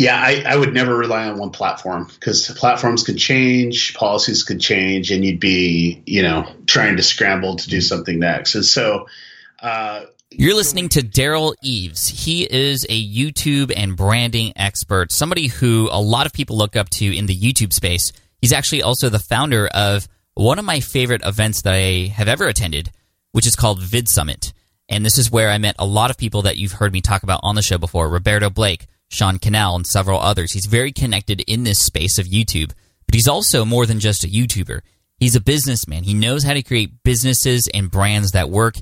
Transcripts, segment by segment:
Yeah, I, I, would never rely on one platform because platforms could change, policies could change, and you'd be, you know, trying to scramble to do something next. And so, uh, you're listening to Derral Eves. He is a YouTube and branding expert, somebody who a lot of people look up to in the YouTube space. He's actually also the founder of one of my favorite events that I have ever attended, which is called VidSummit. And this is where I met a lot of people that you've heard me talk about on the show before Roberto Blake, Sean Cannell, and several others. He's very connected in this space of YouTube, but he's also more than just a YouTuber. He's a businessman. He knows how to create businesses and brands that work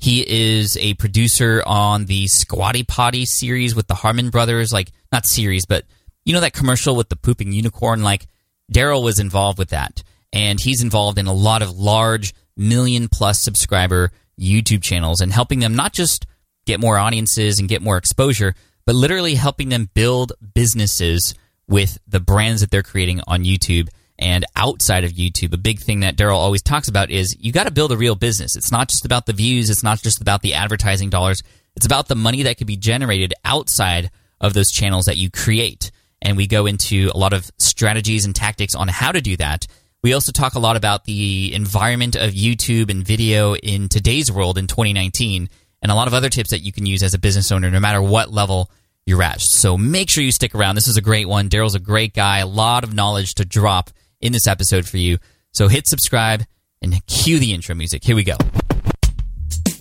he is a producer on the Squatty Potty series with the Harmon brothers, like not series, but you know that commercial with the pooping unicorn? Like Derral was involved with that. And he's involved in a lot of large million plus subscriber YouTube channels and helping them not just get more audiences and get more exposure, but literally helping them build businesses with the brands that they're creating on YouTube and outside of YouTube, a big thing that Derral always talks about is you got to build a real business. It's not just about the views, it's not just about the advertising dollars, it's about the money that could be generated outside of those channels that you create. And we go into a lot of strategies and tactics on how to do that. We also talk a lot about the environment of YouTube and video in today's world in 2019 and a lot of other tips that you can use as a business owner no matter what level you're at. So make sure you stick around. This is a great one. Derral's a great guy, a lot of knowledge to drop in this episode for you. So hit subscribe and cue the intro music. Here we go.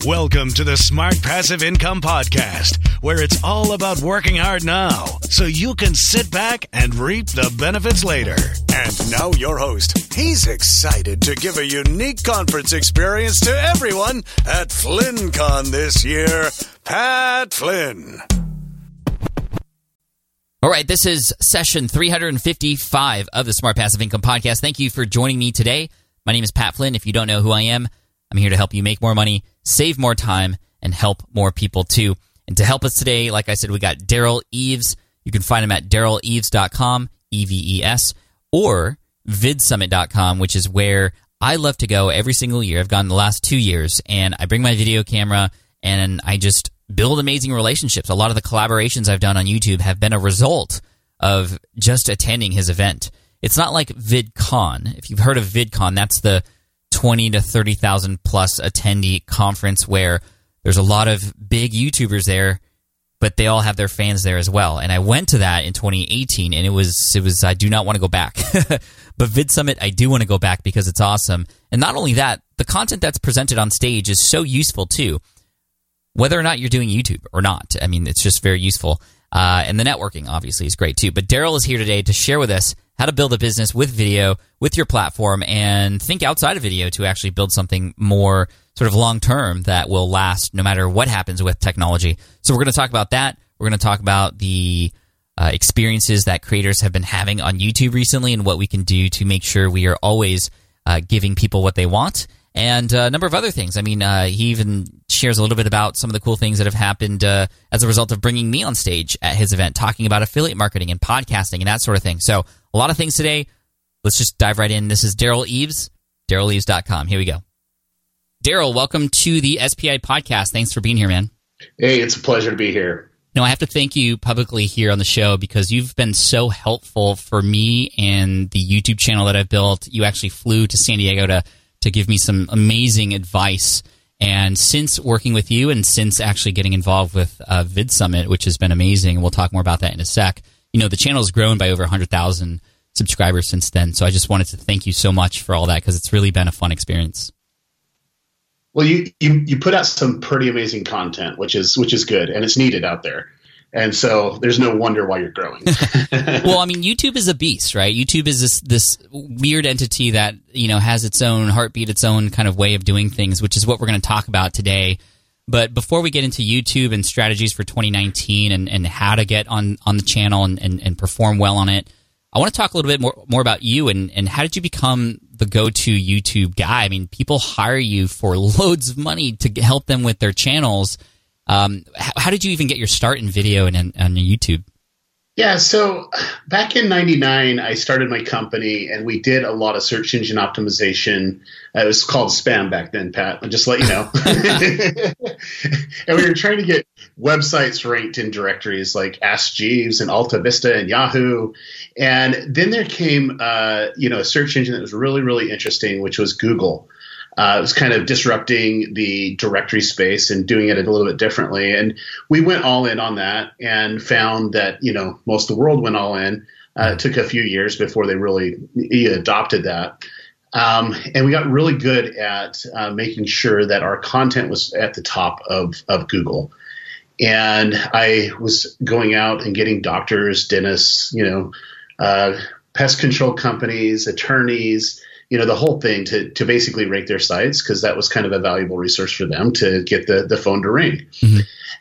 Welcome to the Smart Passive Income Podcast, where it's all about working hard now so you can sit back and reap the benefits later. And now, your host. He's excited to give a unique conference experience to everyone at FlynnCon this year, Pat Flynn. All right, this is session 355 of the Smart Passive Income Podcast. Thank you for joining me today. My name is Pat Flynn. If you don't know who I am, I'm here to help you make more money, save more time, and help more people too. And to help us today, like I said, we got Derral Eves. You can find him at derraleves.com, E V E S, or vidsummit.com, which is where I love to go every single year. I've gone the last two years, and I bring my video camera and I just build amazing relationships. A lot of the collaborations I've done on YouTube have been a result of just attending his event. It's not like VidCon. If you've heard of VidCon, that's the 20 to 30,000 plus attendee conference where there's a lot of big YouTubers there, but they all have their fans there as well. And I went to that in 2018 and it was, it was, I do not want to go back. but VidSummit, I do want to go back because it's awesome. And not only that, the content that's presented on stage is so useful too whether or not you're doing YouTube or not. I mean, it's just very useful. Uh, and the networking, obviously, is great too. But Derral is here today to share with us how to build a business with video, with your platform, and think outside of video to actually build something more sort of long term that will last no matter what happens with technology. So, we're going to talk about that. We're going to talk about the uh, experiences that creators have been having on YouTube recently and what we can do to make sure we are always uh, giving people what they want and uh, a number of other things. I mean, uh, he even shares a little bit about some of the cool things that have happened uh, as a result of bringing me on stage at his event, talking about affiliate marketing and podcasting and that sort of thing. So, a lot of things today. let's just dive right in. This is Derral Eves, DerralEves.com. Here we go. Derral, welcome to the SPI podcast. Thanks for being here, man. Hey, it's a pleasure to be here. No, I have to thank you publicly here on the show because you've been so helpful for me and the YouTube channel that I've built. You actually flew to San Diego to to give me some amazing advice. And since working with you and since actually getting involved with uh, VidSummit, which has been amazing, and we'll talk more about that in a sec, you know, the channel has grown by over 100,000 subscribers since then. So I just wanted to thank you so much for all that because it's really been a fun experience. Well, you, you you put out some pretty amazing content, which is which is good, and it's needed out there. And so there's no wonder why you're growing. well, I mean, YouTube is a beast, right? YouTube is this this weird entity that you know has its own heartbeat, its own kind of way of doing things, which is what we're going to talk about today. But before we get into YouTube and strategies for 2019 and, and how to get on, on the channel and, and, and perform well on it, I want to talk a little bit more, more about you and, and how did you become the go-to YouTube guy? I mean, people hire you for loads of money to help them with their channels. Um, how, how, did you even get your start in video and, on YouTube? Yeah, so back in 99, I started my company and we did a lot of search engine optimization. Uh, it was called spam back then, Pat. I'll just let you know. and we were trying to get websites ranked in directories like Ask Jeeves and AltaVista and Yahoo. And then there came, uh, you know, a search engine that was really, really interesting, which was Google uh, it was kind of disrupting the directory space and doing it a little bit differently. And we went all in on that and found that, you know, most of the world went all in. Uh, it took a few years before they really adopted that. Um, and we got really good at uh, making sure that our content was at the top of, of Google. And I was going out and getting doctors, dentists, you know, uh, pest control companies, attorneys, you know the whole thing to to basically rank their sites because that was kind of a valuable resource for them to get the the phone to ring. Mm-hmm.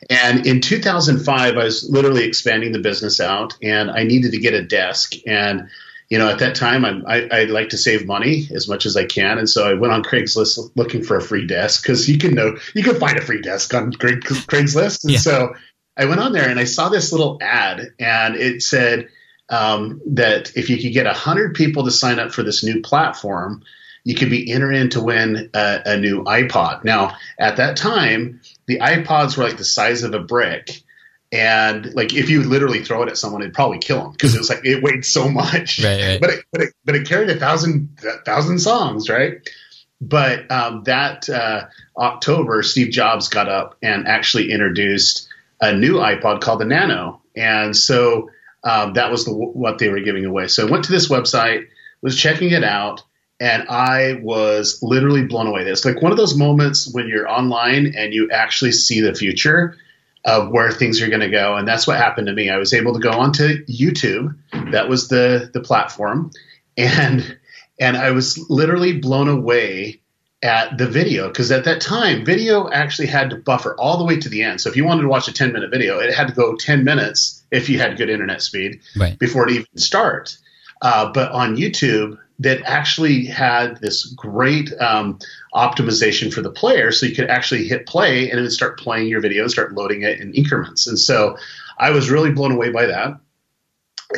And in 2005, I was literally expanding the business out, and I needed to get a desk. And you know, at that time, I'm, I, I like to save money as much as I can, and so I went on Craigslist looking for a free desk because you can know you can find a free desk on Craigslist. And yeah. so I went on there and I saw this little ad, and it said um, that if you could get 100 people to sign up for this new platform, you could be entered in to win a, a, new iPod. Now, at that time, the iPods were like the size of a brick. And like if you literally throw it at someone, it'd probably kill them because it was like it weighed so much. Right, right. But it, but it but it carried a thousand a thousand songs, right? But um, that uh, October, Steve Jobs got up and actually introduced a new iPod called the Nano, and so um, that was the, what they were giving away. So I went to this website, was checking it out, and I was literally blown away. It's like one of those moments when you're online and you actually see the future of where things are going to go, and that's what happened to me. I was able to go onto YouTube. That was the the platform, and and I was literally blown away at the video because at that time video actually had to buffer all the way to the end so if you wanted to watch a 10 minute video it had to go 10 minutes if you had good internet speed right. before it even start uh, but on youtube that actually had this great um, optimization for the player so you could actually hit play and it would start playing your video and start loading it in increments and so i was really blown away by that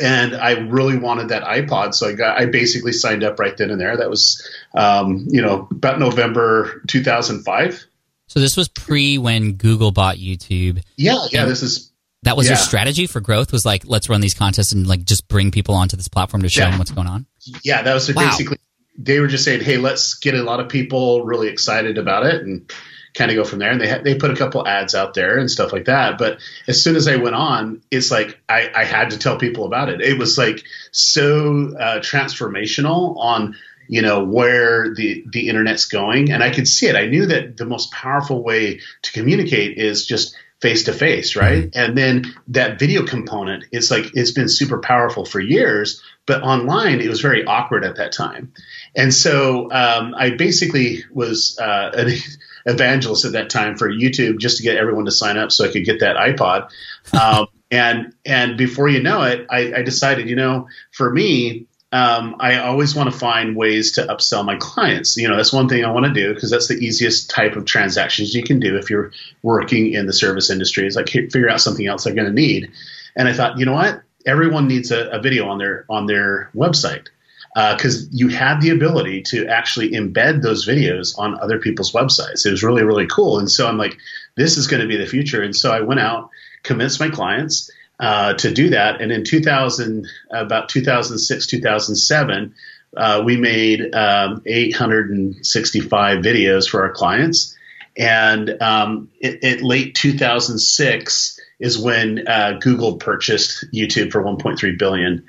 and I really wanted that iPod, so I got I basically signed up right then and there. That was, um, you know, about November 2005. So this was pre when Google bought YouTube. Yeah, yeah. This is that was yeah. your strategy for growth. Was like let's run these contests and like just bring people onto this platform to show yeah. them what's going on. Yeah, that was wow. basically. They were just saying, "Hey, let's get a lot of people really excited about it," and kind of go from there. And they ha- they put a couple ads out there and stuff like that. But as soon as I went on, it's like I, I had to tell people about it. It was like so uh, transformational on you know where the the internet's going, and I could see it. I knew that the most powerful way to communicate is just face to face, right? Mm-hmm. And then that video component, it's like it's been super powerful for years, but online it was very awkward at that time. And so um, I basically was uh, an evangelist at that time for YouTube just to get everyone to sign up so I could get that iPod. Um, and and before you know it, I, I decided, you know, for me, um, I always want to find ways to upsell my clients. You know, that's one thing I want to do because that's the easiest type of transactions you can do if you're working in the service industry. Is like figure out something else they're going to need. And I thought, you know what? Everyone needs a, a video on their on their website. because uh, you had the ability to actually embed those videos on other people's websites. It was really, really cool. And so I'm like, this is going to be the future. And so I went out, convinced my clients uh, to do that. And in 2000, about 2006, 2007, uh, we made um, 865 videos for our clients. And um, late 2006 is when uh, Google purchased YouTube for 1.3 billion,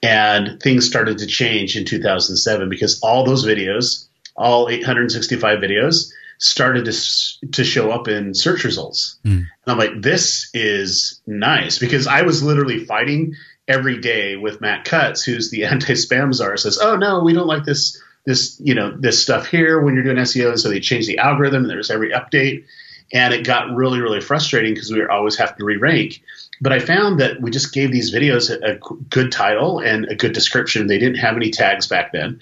and things started to change in 2007 because all those videos, all 865 videos, started to to show up in search results. Mm. And I'm like, this is nice because I was literally fighting every day with Matt Cutts, who's the anti-spam czar, says, "Oh no, we don't like this this you know this stuff here when you're doing SEO." And so they changed the algorithm. And there's every update, and it got really really frustrating because we were always having to re-rank. But I found that we just gave these videos a, a good title and a good description. They didn't have any tags back then,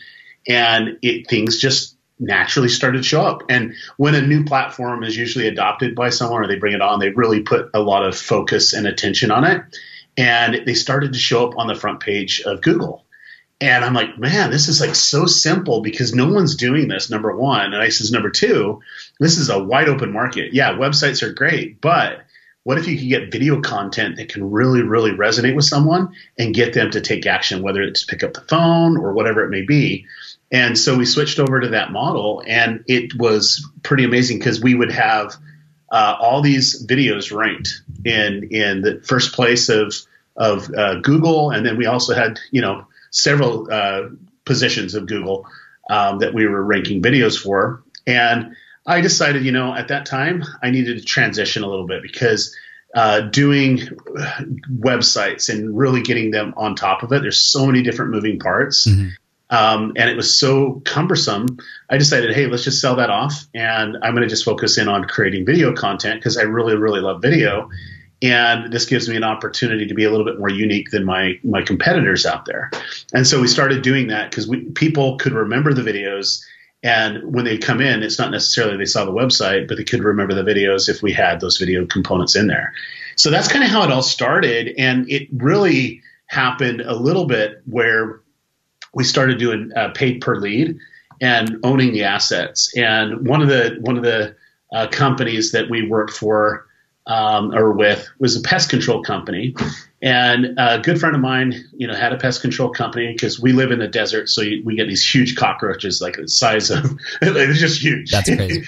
and it things just naturally started to show up. And when a new platform is usually adopted by someone or they bring it on, they really put a lot of focus and attention on it and they started to show up on the front page of Google. And I'm like, man, this is like so simple because no one's doing this. Number one, and I says number two, this is a wide open market. Yeah, websites are great, but what if you could get video content that can really, really resonate with someone and get them to take action, whether it's pick up the phone or whatever it may be? And so we switched over to that model, and it was pretty amazing because we would have uh, all these videos ranked in in the first place of of uh, Google, and then we also had you know several uh, positions of Google um, that we were ranking videos for, and I decided you know at that time I needed to transition a little bit because. Uh, doing websites and really getting them on top of it. There's so many different moving parts. Mm-hmm. Um, and it was so cumbersome. I decided, hey, let's just sell that off, and I'm going to just focus in on creating video content because I really, really love video, and this gives me an opportunity to be a little bit more unique than my my competitors out there. And so we started doing that because people could remember the videos. And when they come in, it's not necessarily they saw the website, but they could remember the videos if we had those video components in there. So that's kind of how it all started. And it really happened a little bit where we started doing uh, paid per lead and owning the assets. And one of the one of the uh, companies that we worked for um, or with was a pest control company. And a good friend of mine, you know, had a pest control company because we live in the desert, so we get these huge cockroaches, like the size of, it's just huge. That's crazy.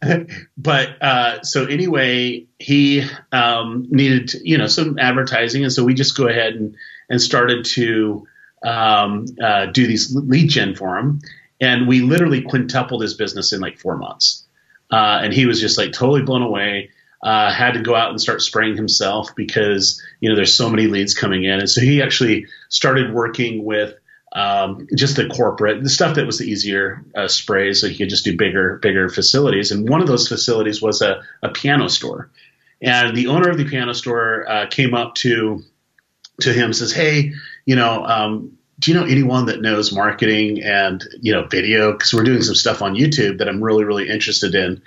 but uh, so anyway, he um, needed, you know, some advertising, and so we just go ahead and and started to um, uh, do these lead gen for him, and we literally quintupled his business in like four months. Uh, and he was just like totally blown away. Uh, had to go out and start spraying himself because you know there's so many leads coming in, and so he actually started working with um, just the corporate, the stuff that was the easier uh, sprays, so he could just do bigger, bigger facilities. And one of those facilities was a, a piano store, and the owner of the piano store uh, came up to to him and says, "Hey, you know, um, do you know anyone that knows marketing and you know video? Because we're doing some stuff on YouTube that I'm really really interested in."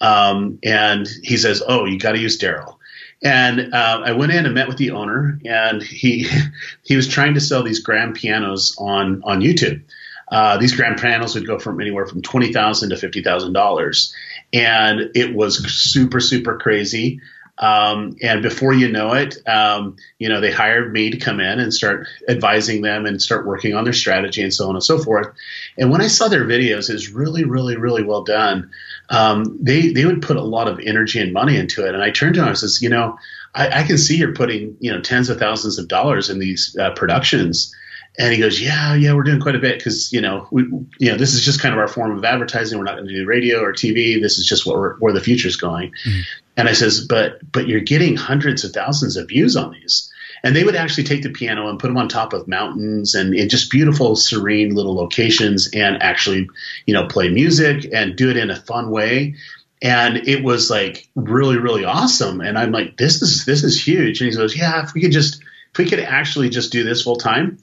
Um, and he says, "Oh, you got to use Derral." And uh, I went in and met with the owner, and he he was trying to sell these grand pianos on on YouTube. Uh, these grand pianos would go from anywhere from twenty thousand to fifty thousand dollars, and it was super super crazy. Um, and before you know it, um, you know, they hired me to come in and start advising them and start working on their strategy and so on and so forth. And when I saw their videos, it was really, really, really well done. Um, they they would put a lot of energy and money into it. And I turned to them and says, you know, I, I can see you're putting you know tens of thousands of dollars in these uh, productions. And he goes, yeah, yeah, we're doing quite a bit because you know, we, you know, this is just kind of our form of advertising. We're not going to do radio or TV. This is just what we're, where the future's going. Mm-hmm. And I says, but but you're getting hundreds of thousands of views on these. And they would actually take the piano and put them on top of mountains and in just beautiful, serene little locations and actually, you know, play music and do it in a fun way. And it was like really, really awesome. And I'm like, this is this is huge. And he goes, yeah, if we could just if we could actually just do this full time,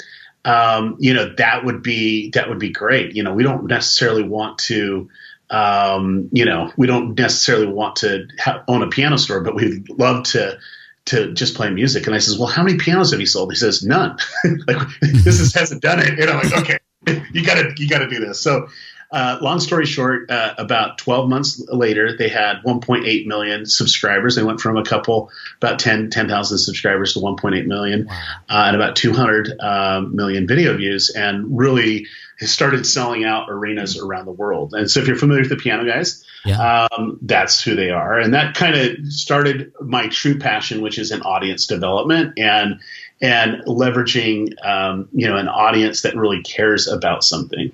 um, you know, that would be that would be great. You know, we don't necessarily want to, um, you know, we don't necessarily want to ha- own a piano store, but we'd love to to just play music. And I says, well, how many pianos have you sold? He says, none. like this is, hasn't done it. And I'm like, okay, you gotta you gotta do this. So uh, long story short, uh, about 12 months later, they had 1.8 million subscribers. They went from a couple, about 10, 10,000 subscribers to 1.8 million, wow. uh, and about 200 um, million video views, and really started selling out arenas around the world. And so, if you're familiar with the Piano Guys, yeah. um, that's who they are, and that kind of started my true passion, which is in audience development and and leveraging um, you know an audience that really cares about something.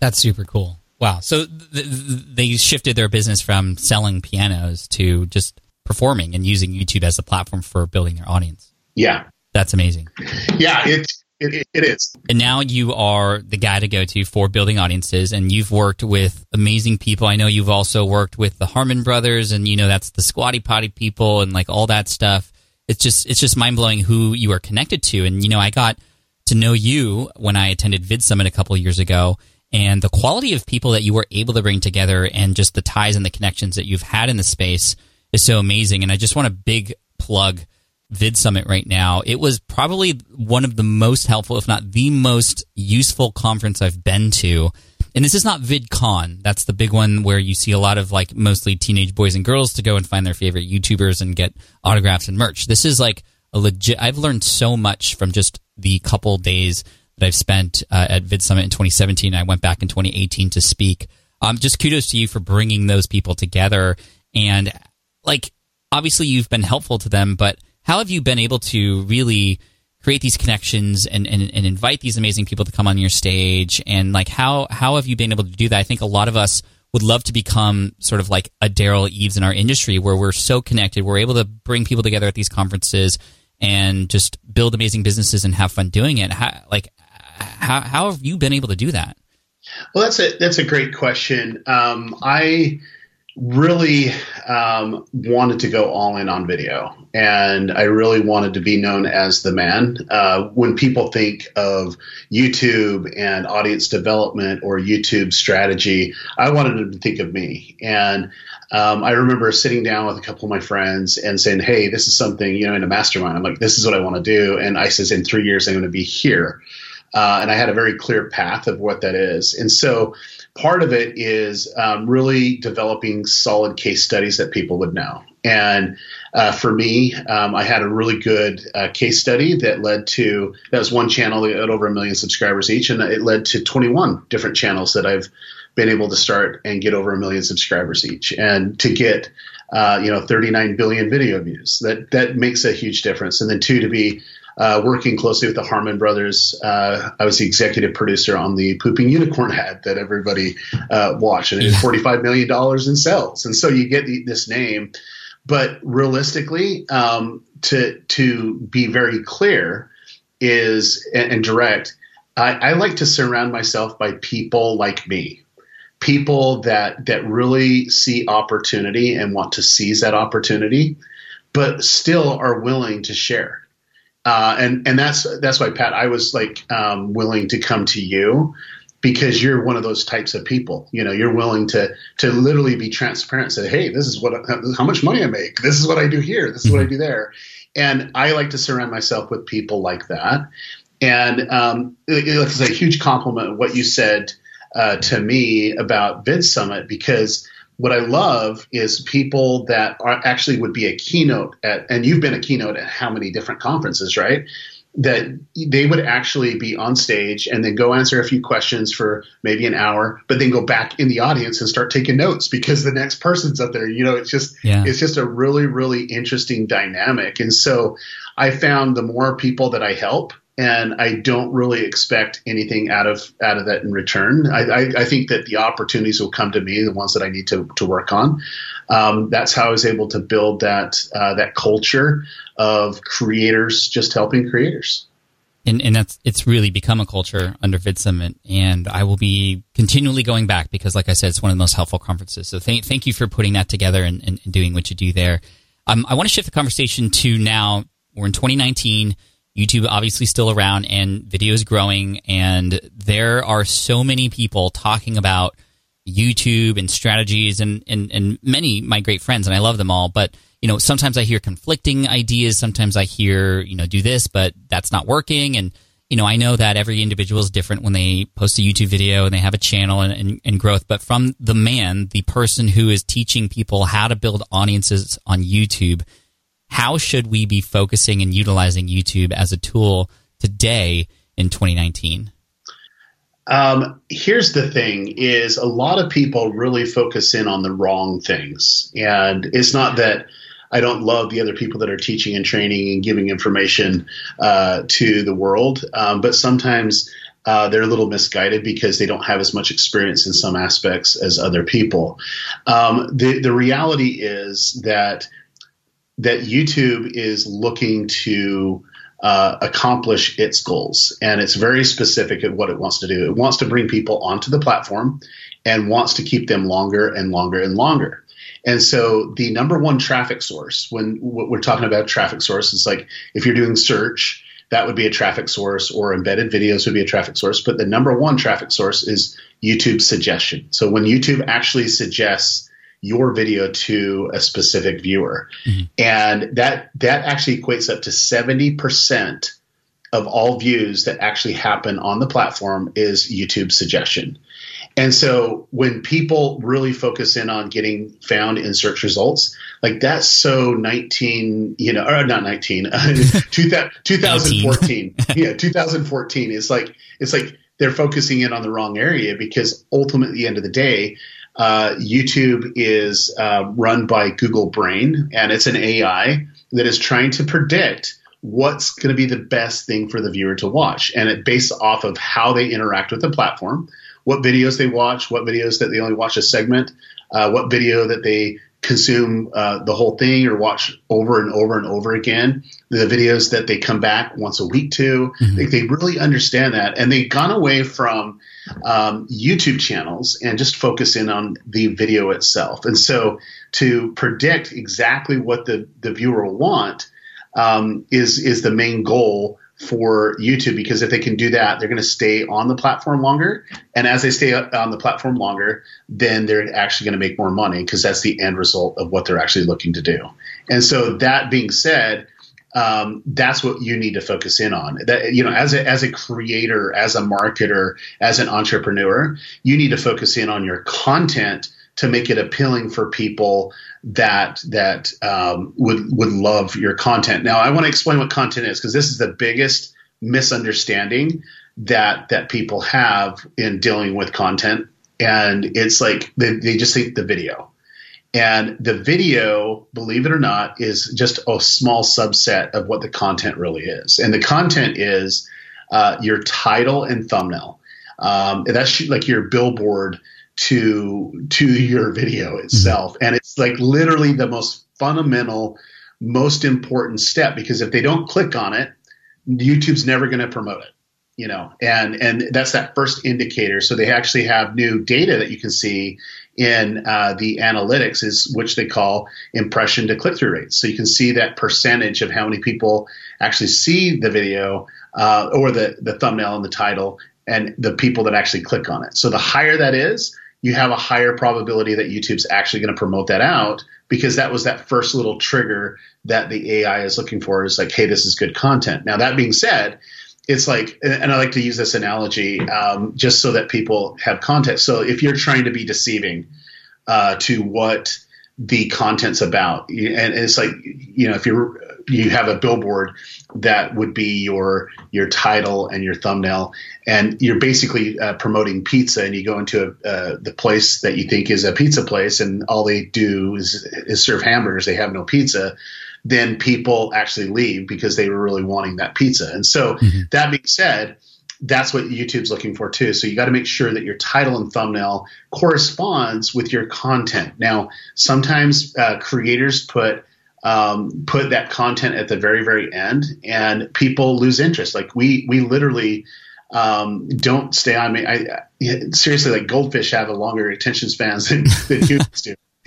That's super cool. Wow. So th- th- they shifted their business from selling pianos to just performing and using YouTube as a platform for building their audience. Yeah. That's amazing. Yeah, it's it, it is. And now you are the guy to go to for building audiences, and you've worked with amazing people. I know you've also worked with the Harmon brothers, and you know that's the Squatty Potty people, and like all that stuff. It's just it's just mind blowing who you are connected to. And you know, I got to know you when I attended VidSummit a couple years ago, and the quality of people that you were able to bring together and just the ties and the connections that you've had in the space is so amazing. And I just want to big plug VidSummit right now. It was probably one of the most helpful, if not the most useful conference I've been to. And this is not VidCon. That's the big one where you see a lot of like mostly teenage boys and girls to go and find their favorite YouTubers and get autographs and merch. This is like a legit, I've learned so much from just the couple days that I've spent uh, at VidSummit in 2017. I went back in 2018 to speak. Um, just kudos to you for bringing those people together. And like, obviously, you've been helpful to them, but how have you been able to really create these connections and, and, and invite these amazing people to come on your stage? And like, how how have you been able to do that? I think a lot of us would love to become sort of like a Derral Eves in our industry, where we're so connected, we're able to bring people together at these conferences and just build amazing businesses and have fun doing it. How, like, how, how have you been able to do that? Well, that's a that's a great question. Um, I really um, wanted to go all in on video, and I really wanted to be known as the man. Uh, when people think of YouTube and audience development or YouTube strategy, I wanted them to think of me. And um, I remember sitting down with a couple of my friends and saying, "Hey, this is something you know in a mastermind. I'm like, this is what I want to do." And I says, "In three years, I'm going to be here." Uh, and I had a very clear path of what that is. And so part of it is um, really developing solid case studies that people would know. And uh, for me, um, I had a really good uh, case study that led to that was one channel that had over a million subscribers each, and it led to 21 different channels that I've been able to start and get over a million subscribers each, and to get uh, you know 39 billion video views. That that makes a huge difference. And then two to be uh, working closely with the Harmon brothers. Uh, I was the executive producer on the Pooping Unicorn ad that everybody uh, watched, and it was $45 million in sales. And so you get the, this name. But realistically, um, to, to be very clear is and, and direct, I, I like to surround myself by people like me people that that really see opportunity and want to seize that opportunity, but still are willing to share. Uh, and and that's that's why Pat, I was like um, willing to come to you because you're one of those types of people. You know, you're willing to to literally be transparent. Say, hey, this is what how much money I make. This is what I do here. This is what I mm-hmm. do there. And I like to surround myself with people like that. And um, it, it's a huge compliment what you said uh, to me about VidSummit because what I love is people that are actually would be a keynote at, and you've been a keynote at how many different conferences, right? That they would actually be on stage and then go answer a few questions for maybe an hour, but then go back in the audience and start taking notes because the next person's up there. You know, it's just yeah. it's just a really really interesting dynamic. And so I found the more people that I help, and I don't really expect anything out of out of that in return. I, I, I, think that the opportunities will come to me, the ones that I need to to work on. Um, that's how I was able to build that uh, that culture of creators just helping creators. And, and that's it's really become a culture under VidSummit, and I will be continually going back because, like I said, it's one of the most helpful conferences. So thank thank you for putting that together and, and, and doing what you do there. Um, I want to shift the conversation to now. We're in 2019 YouTube obviously still around and video is growing and there are so many people talking about YouTube and strategies and, and, and many my great friends and I love them all, but you know, sometimes I hear conflicting ideas, sometimes I hear, you know, do this, but that's not working and you know, I know that every individual is different when they post a YouTube video and they have a channel and, and, and, growth, but from the man, the person who is teaching people how to build audiences on YouTube, how should we be focusing and utilizing YouTube as a tool today in 2019? Um, here's the thing is a lot of people really focus in on the wrong things. And it's not that I don't love the other people that are teaching and training and giving information uh, to the world. Um, but sometimes uh, they're a little misguided because they don't have as much experience in some aspects as other people. Um, the the reality is that that YouTube is looking to uh, accomplish its goals, and it's very specific at what it wants to do. It wants to bring people onto the platform and wants to keep them longer and longer and longer. And so the number one traffic source, when we're talking about traffic source, is like if you're doing search, that would be a traffic source, or embedded videos would be a traffic source. But the number one traffic source is YouTube suggestion. So when YouTube actually suggests your video to a specific viewer, mm-hmm. and that that actually equates up to seventy percent of all views that actually happen on the platform is YouTube suggestion. And so when people really focus in on getting found in search results, like that's so 19, you know, or not 19, 2014. yeah, 2014 is like, it's like they're focusing in on the wrong area because ultimately at the end of the day, uh, YouTube is uh, run by Google Brain and it's an AI that is trying to predict what's going to be the best thing for the viewer to watch. And it based off of how they interact with the platform what videos they watch, what videos that they only watch a segment, uh, what video that they consume uh, the whole thing or watch over and over and over again, the videos that they come back once a week to. Mm-hmm. They, they, really understand that. And they've gone away from um, YouTube channels and just focus in on the video itself. And so to predict exactly what the, the viewer will want um, is, is the main goal for YouTube because if they can do that, they're going to stay on the platform longer. And as they stay on the platform longer, then they're actually going to make more money because that's the end result of what they're actually looking to do. And so, that being said, um, that's what you need to focus in on. That you know, as a as a creator, as a marketer, as an entrepreneur, you need to focus in on your content to make it appealing for people that that um, would would love your content. Now, I want to explain what content is because this is the biggest misunderstanding that that people have in dealing with content, and it's like they, they just think the video. And the video, believe it or not, is just a small subset of what the content really is. And the content is uh, your title and thumbnail. Um, that's like your billboard to to your video mm-hmm. itself and it's like literally the most fundamental most important step because if they don't click on it youtube's never going to promote it you know and and that's that first indicator. So they actually have new data that you can see in uh, the analytics is which they call impression to click-through rates. So you can see that percentage of how many people actually see the video uh, or the the thumbnail and the title and the people that actually click on it. So the higher that is you have a higher probability that YouTube's actually going to promote that out because that was that first little trigger that the AI is looking for is like, hey, this is good content. Now, that being said, it's like, and I like to use this analogy um, just so that people have context. So if you're trying to be deceiving uh, to what the content's about, and it's like, you know, if you're you have a billboard that would be your your title and your thumbnail, and you're basically uh, promoting pizza. And you go into a, uh, the place that you think is a pizza place, and all they do is, is serve hamburgers. They have no pizza. Then people actually leave because they were really wanting that pizza. And so, mm-hmm. that being said, that's what YouTube's looking for too. So you got to make sure that your title and thumbnail corresponds with your content. Now, sometimes uh, creators put um, put that content at the very very end, and people lose interest. Like we we literally um, don't stay on me. I, I, seriously, like goldfish have a longer attention spans than, than humans do,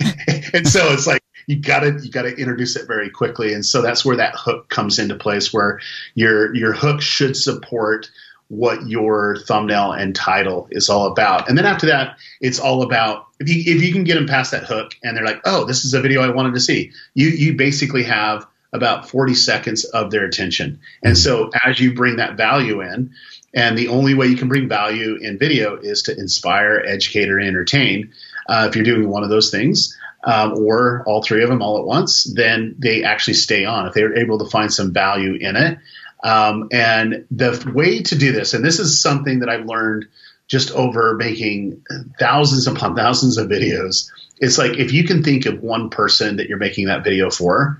and so it's like you gotta you gotta introduce it very quickly, and so that's where that hook comes into place, where your your hook should support what your thumbnail and title is all about. And then after that, it's all about if you if you can get them past that hook and they're like, oh, this is a video I wanted to see. You you basically have about 40 seconds of their attention. And so as you bring that value in, and the only way you can bring value in video is to inspire, educate, or entertain. Uh, if you're doing one of those things, um, or all three of them all at once, then they actually stay on. If they're able to find some value in it, um, and the way to do this, and this is something that I've learned just over making thousands upon thousands of videos. It's like if you can think of one person that you're making that video for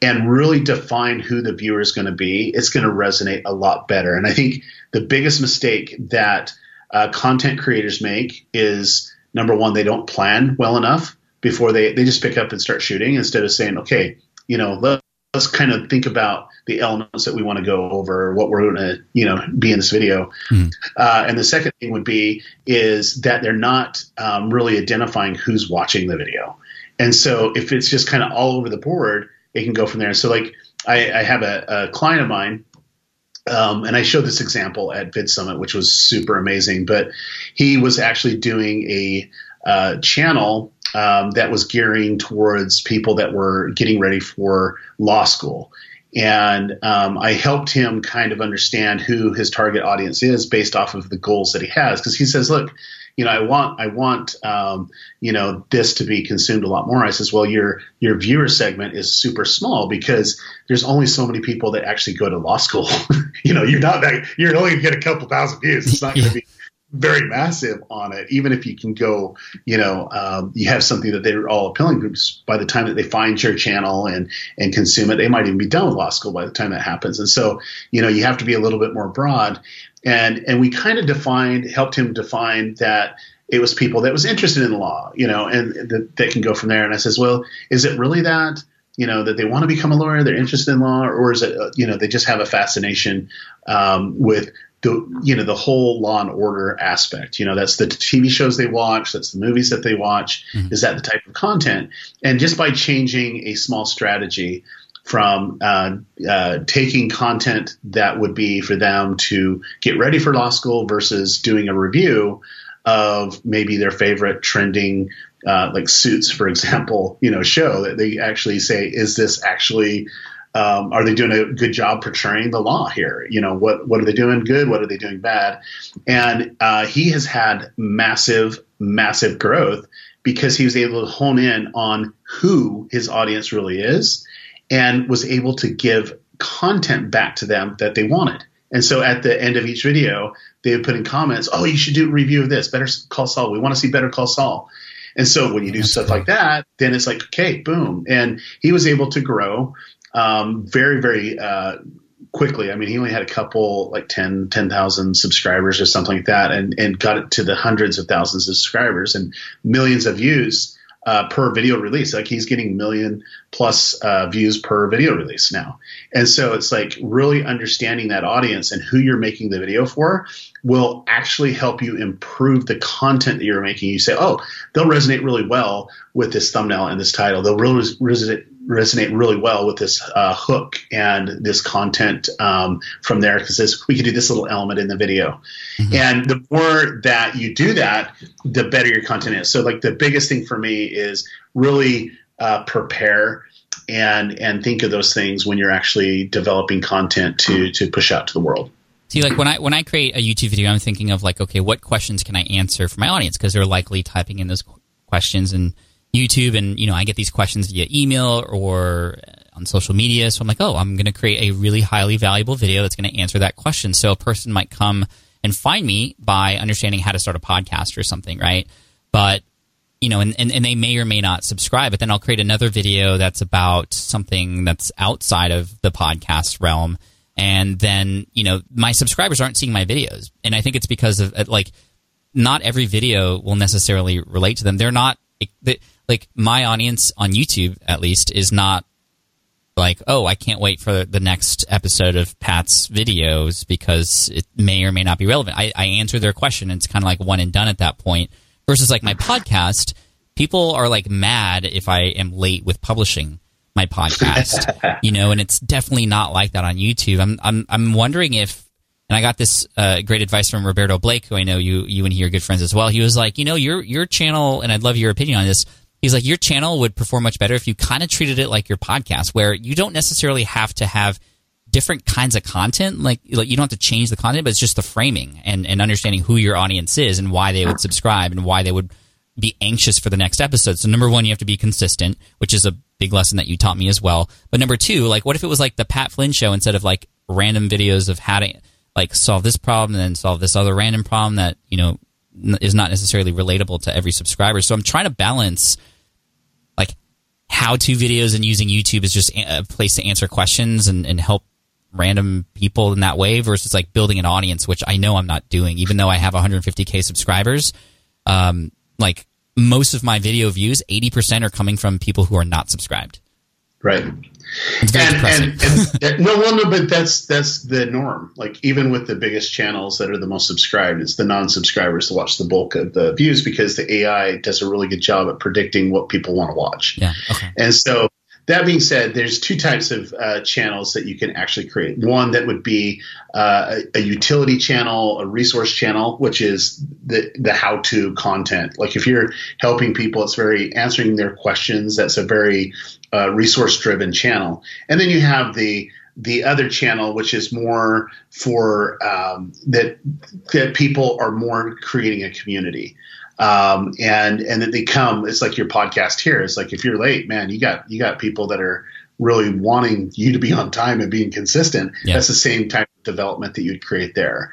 and really define who the viewer is going to be, it's going to resonate a lot better. And I think the biggest mistake that uh, content creators make is number one, they don't plan well enough before they, they just pick up and start shooting instead of saying, okay, you know, let, let's kind of think about the elements that we want to go over, what we're going to, you know, be in this video. Mm. Uh, and the second thing would be is that they're not um, really identifying who's watching the video. And so if it's just kind of all over the board, it can go from there. So like I, I have a, a, client of mine, um, and I showed this example at VidSummit, which was super amazing. But he was actually doing a uh, channel um, that was gearing towards people that were getting ready for law school. And um, I helped him kind of understand who his target audience is based off of the goals that he has. Because he says, look, you know, I want, I want, um, you know, this to be consumed a lot more. I says, well, your your viewer segment is super small because there's only so many people that actually go to law school. you know, you're not that you're only gonna get a couple thousand views. It's not going to be very massive on it. Even if you can go, you know, um, you have something that they're all appealing groups. By the time that they find your channel and and consume it, they might even be done with law school by the time that happens. And so, you know, you have to be a little bit more broad. And and we kind of defined, helped him define that it was people that was interested in law, you know, and that, can go from there. And I says, well, is it really that? you know that they want to become a lawyer they're interested in law or is it uh, you know they just have a fascination um, with the you know the whole law and order aspect. You know that's the tv shows they watch that's the movies that they watch. Mm-hmm. is that the type of content? And just by changing a small strategy from uh, uh, taking content that would be for them to get ready for law school versus doing a review of maybe their favorite trending uh, like suits for example you know show that they actually say is this actually um, are they doing a good job portraying the law here? You know, what what are they doing good? What are they doing bad? And uh, he has had massive, massive growth because he was able to hone in on who his audience really is, and was able to give content back to them that they wanted. And so at the end of each video, they would put in comments, "Oh, you should do a review of this. Better Call Saul. We want to see Better Call Saul." And so when you do stuff like that, then it's like, okay, boom. And he was able to grow um, very, very uh, quickly. I mean, he only had a couple, like 10, 10,000 subscribers or something like that, and, and got it to the hundreds of thousands of subscribers and millions of views uh, per video release. Like he's getting million plus uh, views per video release now. And so it's like really understanding that audience and who you're making the video for will actually help you improve the content that you're making. You say, oh, they'll resonate really well with this thumbnail and this title. They'll really resonate resonate really well with this uh, hook and this content um, from there because we could do this little element in the video. Mm-hmm. And the more that you do that, the better your content is. So, like the biggest thing for me is really uh, prepare and and think of those things when you're actually developing content to to push out to the world. See, like when I when I create a YouTube video, I'm thinking of like, okay, what questions can I answer for my audience because they're likely typing in those questions and YouTube, and you know, I get these questions via email or on social media. So I'm like, oh, I'm going to create a really highly valuable video that's going to answer that question. So a person might come and find me by understanding how to start a podcast or something, right? But you know, and, and, and they may or may not subscribe, but then I'll create another video that's about something that's outside of the podcast realm. And then, you know, my subscribers aren't seeing my videos. And I think it's because of, like, not every video will necessarily relate to them. They're not, like my audience on YouTube at least is not like, oh, I can't wait for the next episode of Pat's videos because it may or may not be relevant. I, I answer their question and it's kind of like one and done at that point. Versus like my podcast, people are like mad if I am late with publishing my podcast, you know, and it's definitely not like that on YouTube. I'm I'm I'm wondering if and I got this uh, great advice from Roberto Blake, who I know you you and he are good friends as well. He was like, you know, your your channel, and I'd love your opinion on this he's like, your channel would perform much better if you kind of treated it like your podcast, where you don't necessarily have to have different kinds of content. Like, like you don't have to change the content, but it's just the framing and, and understanding who your audience is and why they would subscribe and why they would be anxious for the next episode. So number one, you have to be consistent, which is a big lesson that you taught me as well. But number two, like what if it was like the Pat Flynn show instead of like random videos of how to like solve this problem and then solve this other random problem that, you know, is not necessarily relatable to every subscriber. So I'm trying to balance how to videos and using YouTube is just a place to answer questions and, and help random people in that way versus like building an audience, which I know I'm not doing, even though I have 150k subscribers. Um, like most of my video views, 80% are coming from people who are not subscribed. Right. It's very and, depressing. and, and, no, well, no, but that's that's the norm. Like even with the biggest channels that are the most subscribed, it's the non-subscribers that watch the bulk of the views because the AI does a really good job at predicting what people want to watch. Yeah. Okay. And so that being said, there's two types of uh, channels that you can actually create. One that would be uh, a, a, utility channel, a resource channel, which is the the how to content. Like if you're helping people, it's very answering their questions. That's a very uh, resource driven channel. And then you have the the other channel, which is more for um, that that people are more creating a community um, and and that they come. It's like your podcast here. It's like if you're late, man, you got you got people that are really wanting you to be on time and being consistent. Yeah. That's the same type of development that you'd create there.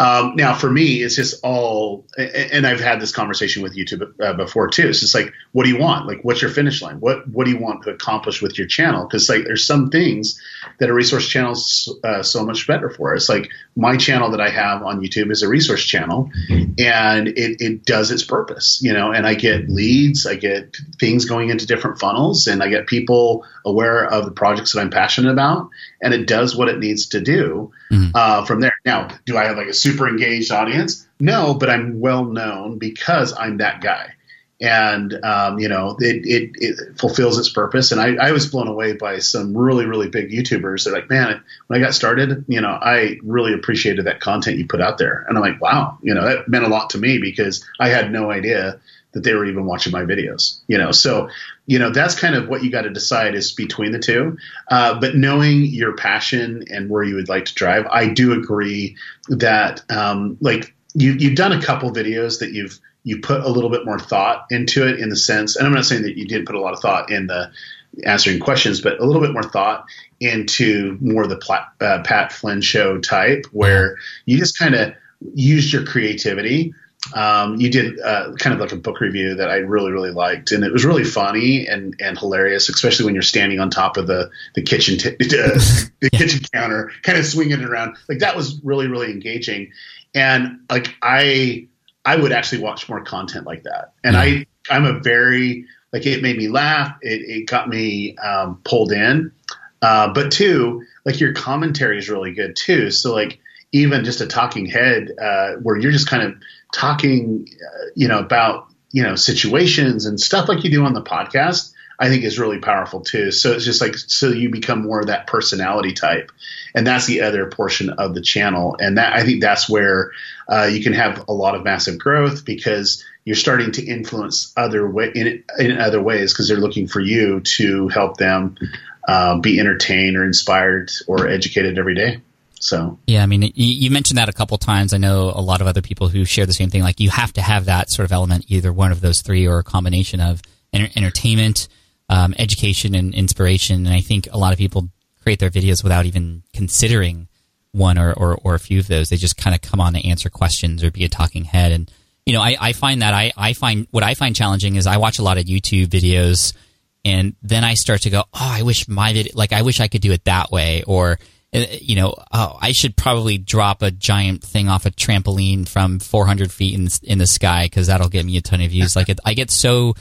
Um, now, for me, it's just all, and I've had this conversation with YouTube uh, before too. It's just like, what do you want? Like, what's your finish line? What What do you want to accomplish with your channel? Because like, there's some things that a resource channel is uh, so much better for. It's like my channel that I have on YouTube is a resource channel, and it it does its purpose, you know. And I get leads, I get things going into different funnels, and I get people aware of the projects that I'm passionate about, and it does what it needs to do mm-hmm. uh, from there. Now, do I have like a super engaged audience? No, but I'm well known because I'm that guy. And um, you know it, it, it, fulfills its purpose, and I, I, was blown away by some really really big YouTubers. They're like, man, when I got started, you know, I really appreciated that content you put out there, and I'm like, wow, you know, that meant a lot to me because I had no idea that they were even watching my videos. You know, so you know that's kind of what you got to decide is between the two. Uh, but knowing your passion and where you would like to drive, I do agree that um, like you you've done a couple videos that you've you put a little bit more thought into it in the sense, and I'm not saying that you didn't put a lot of thought in the answering questions, but a little bit more thought into more the uh, Pat Flynn show type, where you just kind of used your creativity um, you did uh, kind of like a book review that I really really liked, and it was really funny and and hilarious, especially when you're standing on top of the the kitchen t- uh, the kitchen counter, kind of swinging it around. Like that was really really engaging, and like I I would actually watch more content like that, and I I'm a very like it made me laugh, it it got me um, pulled in, uh, but two like your commentary is really good too. So like even just a talking head uh, where you're just kind of talking, uh, you know, about you know situations and stuff like you do on the podcast. I think is really powerful too. So it's just like so you become more of that personality type, and that's the other portion of the channel. And that I think that's where uh, you can have a lot of massive growth because you're starting to influence other way in, in other ways because they're looking for you to help them uh, be entertained or inspired or educated every day. So yeah, I mean, you, mentioned that a couple times. I know a lot of other people who share the same thing. Like you have to have that sort of element, either one of those three or a combination of entertainment, um, education, and inspiration. And I think a lot of people create their videos without even considering one or, or, or a few of those. They just kind of come on to answer questions or be a talking head. And you know, I, I find that I, I find what I find challenging is I watch a lot of YouTube videos and then I start to go, oh, I wish my video, like I wish I could do it that way, or you know, oh, I should probably drop a giant thing off a trampoline from 400 feet in, in the sky because that'll get me a ton of views. Like, it, I get so.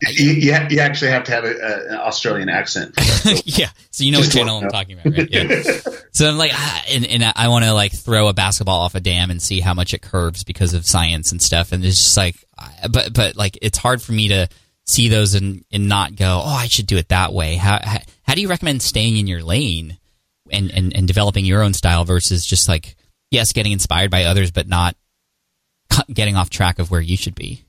You, you, you, actually have to have a, a, an Australian accent. yeah, so you know Just what channel I'm talking about, right? Yeah. so I'm like, ah, and, and I want to like throw a basketball off a dam and see how much it curves because of science and stuff. And it's just like, but but like, it's hard for me to see those and and not go, oh, I should do it that way. How how, how do you recommend staying in your lane? And, and, and developing your own style versus just like, yes, getting inspired by others, but not getting off track of where you should be.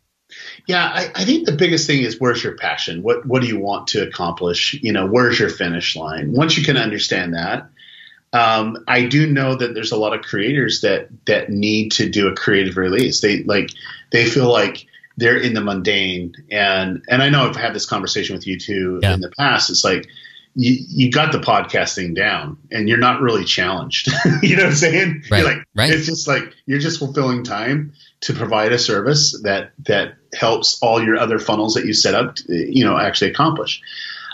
Yeah, I, I, think the biggest thing is where's your passion? What what do you want to accomplish? You know, where's your finish line? Once you can understand that, um, I do know that there's a lot of creators that that need to do a creative release. They like they feel like they're in the mundane, and and I know I've had this conversation with you too yeah. in the past. It's like you, you got the podcasting down and you're not really challenged. you know what I'm saying? Right. Like, right. It's just like you're just fulfilling time to provide a service that that helps all your other funnels that you set up, to, you know, actually accomplish.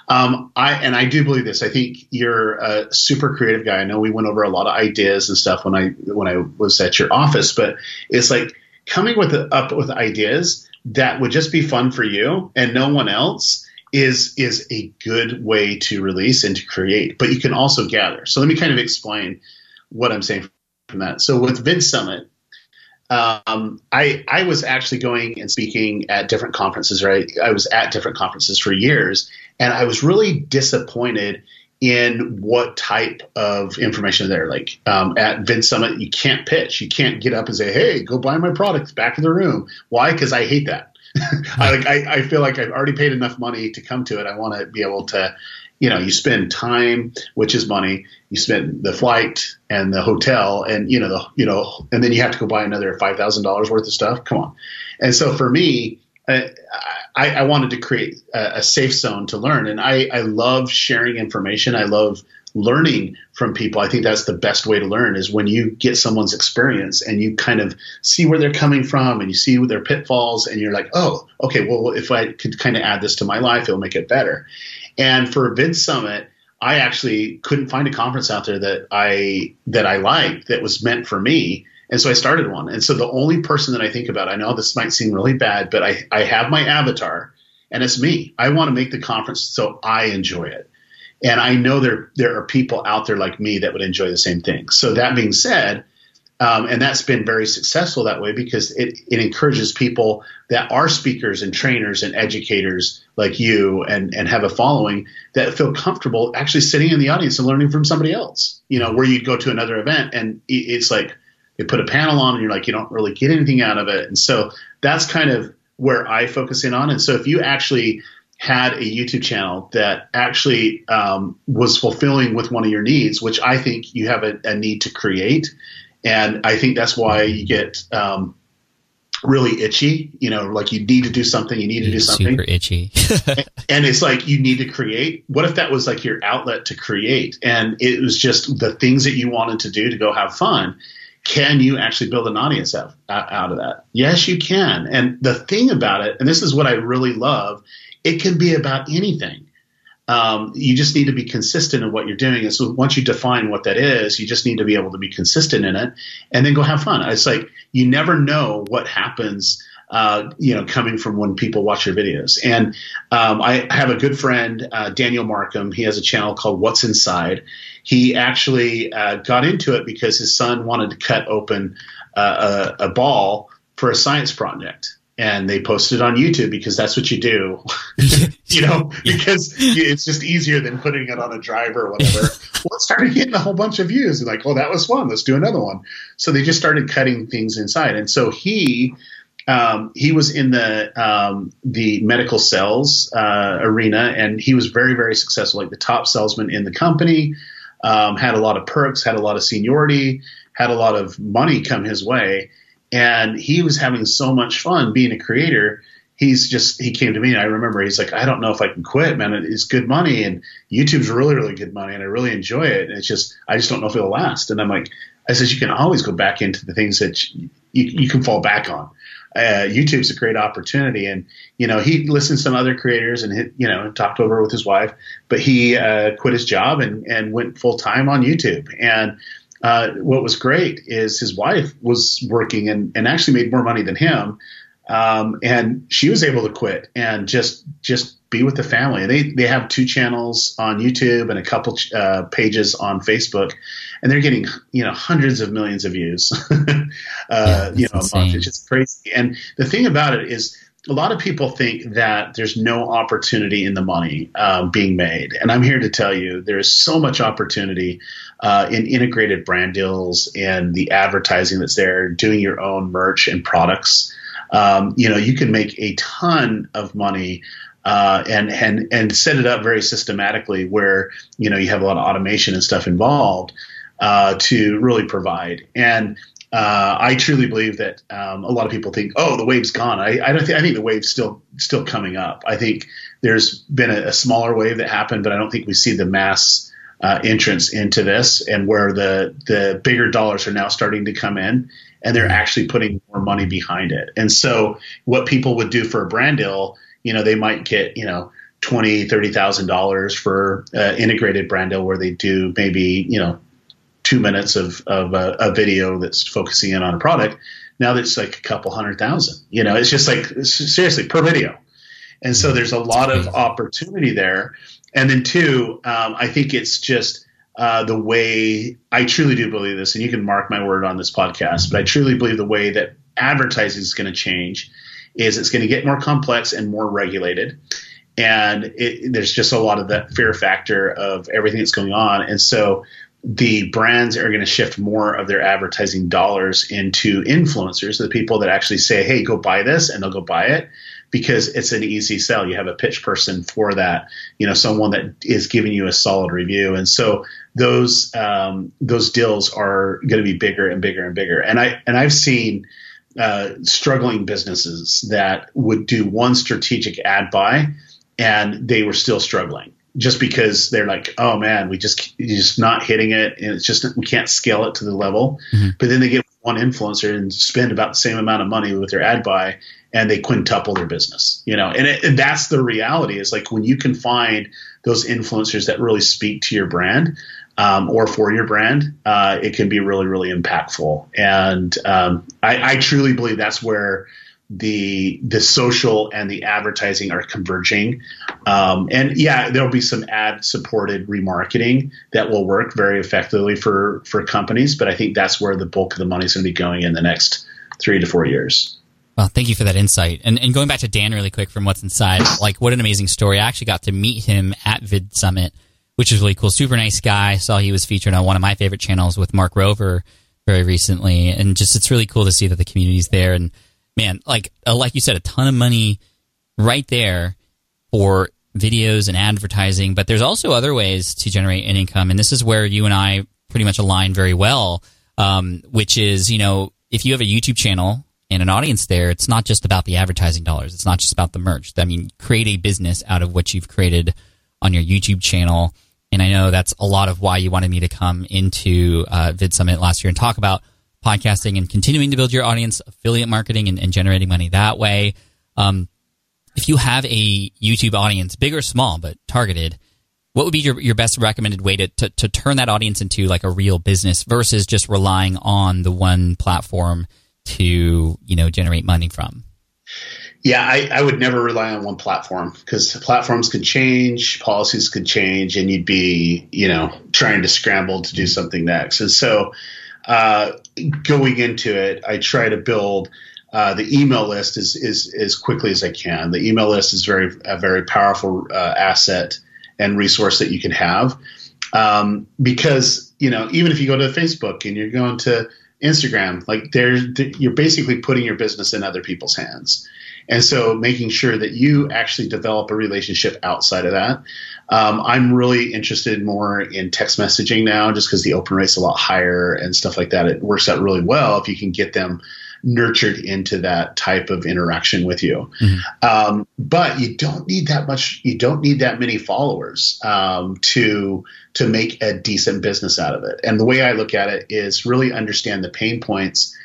Um, I and I do believe this. I think you're a super creative guy. I know we went over a lot of ideas and stuff when I when I was at your office, but it's like coming with up with ideas that would just be fun for you and no one else is is a good way to release and to create. But you can also gather. So let me kind of explain what I'm saying from that. So with VidSummit, um, I I was actually going and speaking at different conferences. Right, I was at different conferences for years, and I was really disappointed in what type of information there. Like um, at VidSummit, you can't pitch. You can't get up and say, "Hey, go buy my product." Back in the room. Why? Because I hate that. I, like I, I feel like I've already paid enough money to come to it. I want to be able to, you know, you spend time, which is money. You spend the flight and the hotel, and you know the you know, and then you have to go buy another five thousand dollars worth of stuff. Come on. And so for me, uh, I, I, wanted to create a, a, safe zone to learn, and I, I love sharing information. I love learning from people. I think that's the best way to learn is when you get someone's experience and you kind of see where they're coming from and you see their pitfalls and you're like, oh, okay, well, if I could kind of add this to my life, it'll make it better. And for VidSummit, I actually couldn't find a conference out there that I that I liked that was meant for me. And so I started one. And so the only person that I think about, I know this might seem really bad, but I, I have my avatar and it's me. I want to make the conference so I enjoy it. And I know there there are people out there like me that would enjoy the same thing. So that being said, um, and that's been very successful that way because it, it encourages people that are speakers and trainers and educators like you and, and have a following that feel comfortable actually sitting in the audience and learning from somebody else. You know, where you'd go to another event and it's like they put a panel on and you're like, you don't really get anything out of it. And so that's kind of where I focus in on. And so if you actually had a YouTube channel that actually um, was fulfilling with one of your needs, which I think you have a, a need to create. And I think that's why you get um, really itchy. You know, like you need to do something, you need to do something. Super itchy. and it's like you need to create. What if that was like your outlet to create? And it was just the things that you wanted to do to go have fun. Can you actually build an audience out, out of that? Yes, you can. And the thing about it, and this is what I really love, it can be about anything. Um, you just need to be consistent in what you're doing. And so once you define what that is, you just need to be able to be consistent in it and then go have fun. It's like you never know what happens. Uh, you know, coming from when people watch your videos. And um, I have a good friend, uh, Daniel Markham. He has a channel called What's Inside. He actually uh, got into it because his son wanted to cut open uh, a, a ball for a science project and they posted it on YouTube because that's what you do, you know, because it's just easier than putting it on a drive or whatever. well, it started getting a whole bunch of views and like, oh, that was fun. Let's do another one. So they just started cutting things inside. And so he, um, he was in the um, the medical sales uh, arena, and he was very very successful, like the top salesman in the company. Um, had a lot of perks, had a lot of seniority, had a lot of money come his way, and he was having so much fun being a creator. He's just he came to me and i remember he's like i don't know if i can quit man. It's good money and youtube's really really good money and i really enjoy it. And it's just i just don't know if it'll last. And i'm like i says you can always go back into the things that you, you can fall back on. Uh, youtube's a great opportunity and you know he listened to some other creators and hit, you know talked over with his wife but he uh, quit his job and and went full time on youtube. And uh, what was great is his wife was working and, and actually made more money than him. Um, and she was able to quit and just just be with the family. They they have two channels on YouTube and a couple uh, pages on Facebook, and they're getting you know hundreds of millions of views, uh, yeah, you know, a month. It's just crazy. And the thing about it is, a lot of people think that there's no opportunity in the money um, being made, and I'm here to tell you there is so much opportunity uh, in integrated brand deals and the advertising that's there, doing your own merch and products. um, you know, you can make a ton of money uh, and and and set it up very systematically where you know you have a lot of automation and stuff involved uh, to really provide. And uh, I truly believe that um, a lot of people think, oh, the wave's gone. I, I don't think I think the wave's still still coming up. I think there's been a, a smaller wave that happened, but I don't think we see the mass uh, entrance into this and where the the bigger dollars are now starting to come in and they're actually putting more money behind it. And so what people would do for a brand deal you know, they might get, you know, twenty, thirty thousand dollars for uh, integrated brand deal where they do maybe, you know, two minutes of, of a, a, video that's focusing in on a product. Now that's like a couple hundred thousand. You know, it's just like seriously per video. And so there's a lot of opportunity there. And then two, um, I think it's just uh, the way I truly do believe this, and you can mark my word on this podcast, but I truly believe the way that advertising is going to change is it's going to get more complex and more regulated. And it, there's just a lot of that fear factor of everything that's going on. And so the brands are going to shift more of their advertising dollars into influencers, the people that actually say, hey, go buy this, and they'll go buy it because it's an easy sell. You have a pitch person for that, you know, someone that is giving you a solid review. And so those um, those deals are going to be bigger and bigger and bigger. And I and I've seen uh, struggling businesses that would do one strategic ad buy and they were still struggling just because they're like, oh man, we just just not hitting it, and it's just we can't scale it to the level. Mm-hmm. But then they get one influencer and spend about the same amount of money with their ad buy, and they quintuple their business. You know, and, it, and that's the reality. Is like when you can find those influencers that really speak to your brand um, or for your brand, uh, it can be really, really impactful. And um, I, I, truly believe that's where the the social and the advertising are converging. Um, and yeah, there'll be some ad supported remarketing that will work very effectively for for companies. But I think that's where the bulk of the money is going to be going in the next three to four years. Well, thank you for that insight. And, and going back to Dan really quick from what's inside, like what an amazing story. I actually got to meet him at VidSummit which is really cool. Super nice guy. Saw he was featured on one of my favorite channels with Mark Rober very recently, and just it's really cool to see that the community's there. And man, like uh, like you said, a ton of money right there for videos and advertising. But there's also other ways to generate an income, and this is where you and I pretty much align very well. Um, which is, you know, if you have a YouTube channel and an audience there, it's not just about the advertising dollars. It's not just about the merch. I mean, create a business out of what you've created on your YouTube channel and I know that's a lot of why you wanted me to come into uh, VidSummit last year and talk about podcasting and continuing to build your audience, affiliate marketing, and, and generating money that way. Um, if you have a YouTube audience, big or small, but targeted, what would be your, your best recommended way to, to, to turn that audience into like a real business versus just relying on the one platform to, you know, generate money from? Yeah, I, I, would never rely on one platform because platforms could change, policies could change, and you'd be, you know, trying to scramble to do something next. And so, uh, going into it, I try to build uh, the email list as, as as quickly as I can. The email list is very a very powerful uh, asset and resource that you can have um, because you know even if you go to Facebook and you're going to Instagram, like there's you're basically putting your business in other people's hands. And so making sure that you actually develop a relationship outside of that. Um, I'm really interested more in text messaging now just because the open rate's a lot higher and stuff like that. It works out really well if you can get them nurtured into that type of interaction with you. Mm-hmm. Um, but you don't need that much. You don't need that many followers um, to to make a decent business out of it. And the way I look at it is really understand the pain points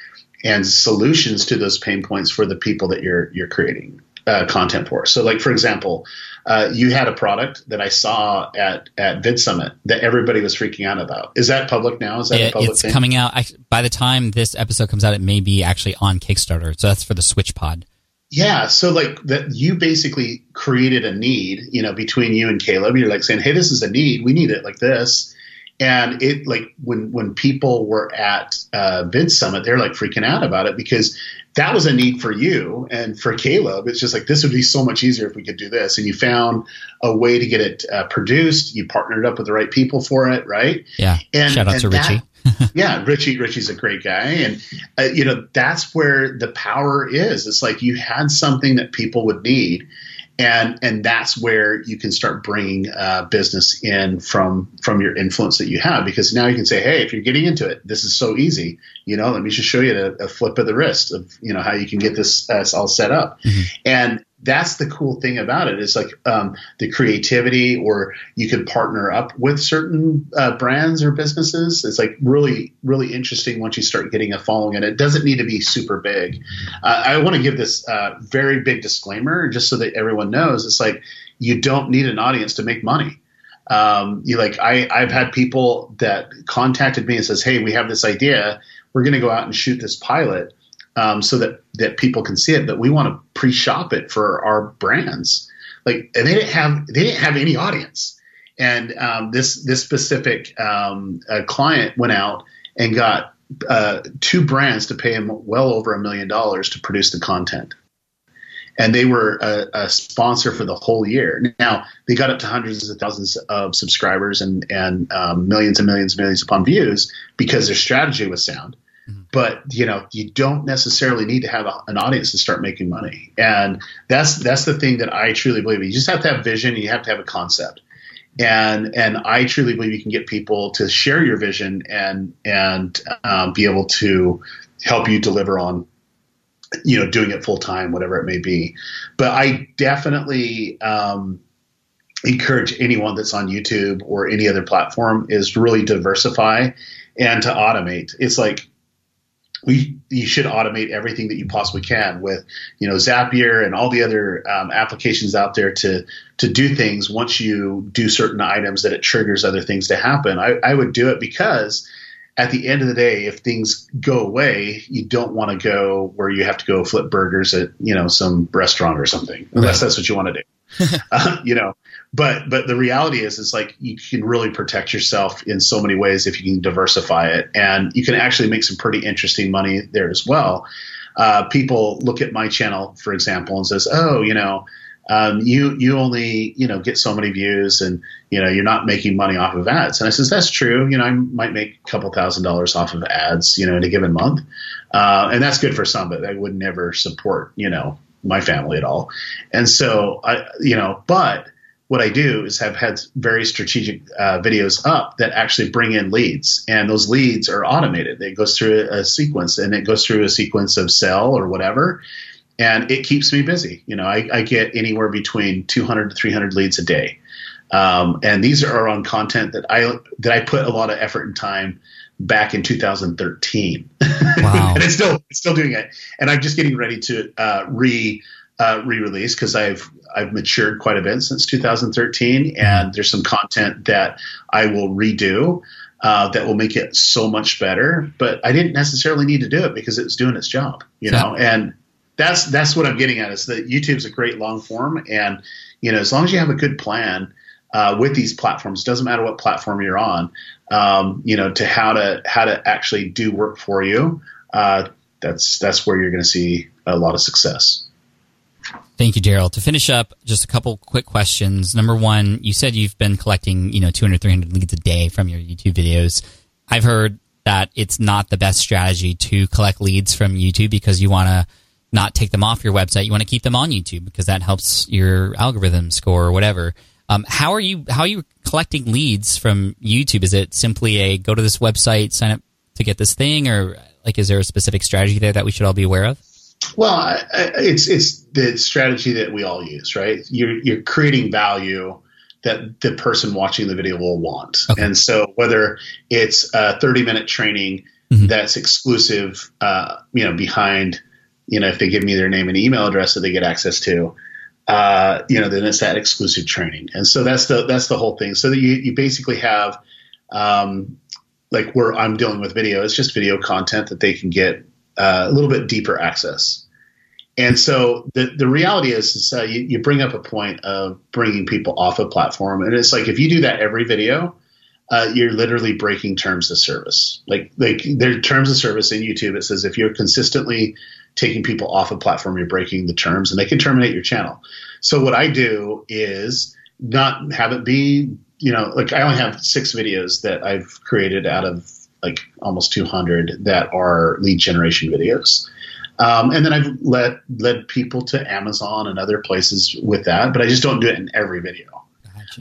and solutions to those pain points for the people that you're you're creating uh, content for. So, like for example, uh, you had a product that I saw at at VidSummit that everybody was freaking out about. Is that public now? Is that it, public it's thing? coming out? I, by the time this episode comes out, it may be actually on Kickstarter. So that's for the SwitchPod. Yeah, so like that, you basically created a need, you know, between you and Caleb. You're like saying, "Hey, this is a need. We need it like this." And it like when when people were at uh, VidSummit, they're like freaking out about it because that was a need for you and for Caleb. It's just like this would be so much easier if we could do this, and you found a way to get it uh, produced. You partnered up with the right people for it, right? Yeah. And shout out and to that, Richie. yeah, Richie. Richie's a great guy, and uh, you know that's where the power is. It's like you had something that people would need, and and that's where you can start bringing uh, business in from from your influence that you have. Because now you can say, hey, if you're getting into it, this is so easy. You know, let me just show you a, a flip of the wrist of you know how you can get this uh, all set up, mm-hmm. and that's the cool thing about it. it is like um, the creativity or you can partner up with certain uh, brands or businesses. It's like really really interesting once you start getting a following and it doesn't need to be super big. Uh, i want to give this uh, very big disclaimer just so that everyone knows. It's like you don't need an audience to make money. Um, you like I, i've had people that contacted me and says hey we have this idea. We're going to go out and shoot this pilot um, so that that people can see it. But we want to pre-shop it for our brands. Like and they didn't have they didn't have any audience, and um, this this specific um, client went out and got uh, two brands to pay him well over a million dollars to produce the content. And they were a, a, sponsor for the whole year. Now they got up to hundreds of thousands of subscribers and and um, millions and millions and millions upon views because their strategy was sound. But you know, you don't necessarily need to have a, an audience to start making money, and that's that's the thing that I truly believe. You just have to have vision. and you have to have a concept, and and I truly believe you can get people to share your vision and and um, be able to help you deliver on you know doing it full time whatever it may be but i definitely um, encourage anyone that's on youtube or any other platform is to really diversify and to automate it's like we you should automate everything that you possibly can with you know Zapier and all the other um, applications out there to to do things once you do certain items that it triggers other things to happen. I, I would do it because at the end of the day, if things go away, you don't want to go where you have to go flip burgers at you know some restaurant or something, unless that's what you want to do. uh, you know, but but the reality is, is like you can really protect yourself in so many ways if you can diversify it, and you can actually make some pretty interesting money there as well. Uh, people look at my channel, for example, and says, "Oh, you know." Um, you you only you know get so many views and you know you're not making money off of ads and I says that's true you know I might make a couple thousand dollars off of ads you know in a given month uh, and that's good for some but I would never support you know my family at all. And so I, you know, but what I do is have had very strategic uh, videos up that actually bring in leads, and those leads are automated. It goes through a, sequence, and it goes through a sequence of sell or whatever, and it keeps me busy. You know, I, I get anywhere between 200 to 300 leads a day, um, and these are on content that I that I put a lot of effort and time back in 2013. Wow. and it's still it's still doing it. And I'm just getting ready to uh, re uh, re-release because I've I've matured quite a bit since 2013, and there's some content that I will redo. Uh, that will make it so much better, but I didn't necessarily need to do it because it was doing its job, you know. And that's that's what I'm getting at is that YouTube's a great long form, and you know, as long as you have a good plan, uh, with these platforms. Doesn't matter what platform you're on. Um, you know, to how to how to actually do work for you. Uh, that's that's where you're going to see a lot of success. Thank you, Derral. To finish up, just a couple quick questions. Number one, you said you've been collecting, you know, 200, 300 leads a day from your YouTube videos. I've heard that it's not the best strategy to collect leads from YouTube because you want to not take them off your website. You want to keep them on YouTube because that helps your algorithm score or whatever. Um, how are you how are you collecting leads from YouTube? Is it simply a go to this website, sign up to get this thing, or like is there a specific strategy there that we should all be aware of? Well, it's it's the strategy that we all use, right? You're you're creating value that the person watching the video will want, okay. and so whether it's a 30 minute training mm-hmm. that's exclusive, uh, you know, behind, you know, if they give me their name and email address that they get access to, uh, you know, then it's that exclusive training. And so that's the that's the whole thing. So that you, you basically have um, like where I'm dealing with video, it's just video content that they can get uh, a little bit deeper access. And so the the reality is, is uh, you, you bring up a point of bringing people off a platform, and it's like if you do that every video, uh, you're literally breaking terms of service. Like like their terms of service in YouTube, it says if you're consistently taking people off a platform, you're breaking the terms, and they can terminate your channel. So what I do is not have it be, you know, like I only have six videos that I've created out of like almost 200 that are lead generation videos. Um, and then I've led led people to Amazon and other places with that, but I just don't do it in every video.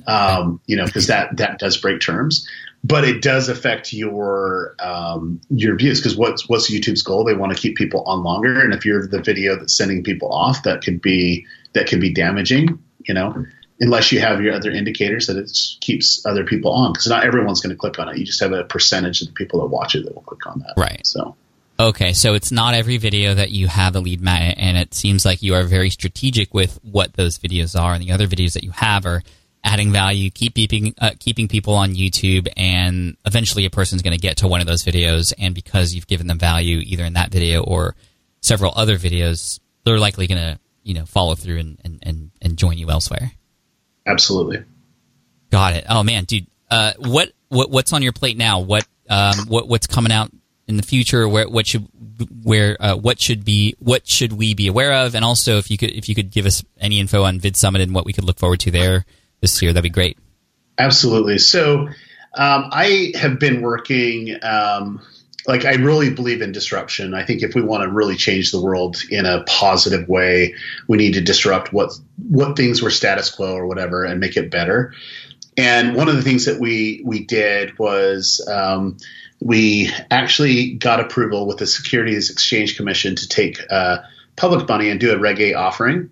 Um, you know, because that that does break terms, but it does affect your um, your views. Because what's what's YouTube's goal? They want to keep people on longer, and if you're the video that's sending people off, that could be that could be damaging. You know, unless you have your other indicators that it keeps other people on, because not everyone's going to click on it. You just have a percentage of the people that watch it that will click on that. Right. So. Okay, so it's not every video that you have a lead magnet, and it seems like you are very strategic with what those videos are, and the other videos that you have are adding value, keep keeping uh, keeping people on YouTube, and eventually a person's going to get to one of those videos, and because you've given them value either in that video or several other videos, they're likely going to you know follow through and, and, and, and join you elsewhere. Absolutely. Got it. Oh man, dude, uh, what what what's on your plate now? What um, what what's coming out in the future? Where what should where uh, what should be what should we be aware of? And also, if you could if you could give us any info on VidSummit and what we could look forward to there this year, that'd be great. Absolutely. So, um, I have been working. Um, like I really believe in disruption. I think if we want to really change the world in a positive way, we need to disrupt what what things were status quo or whatever and make it better. And one of the things that we we did was um, we actually got approval with the Securities Exchange Commission to take uh, public money and do a Reg A offering.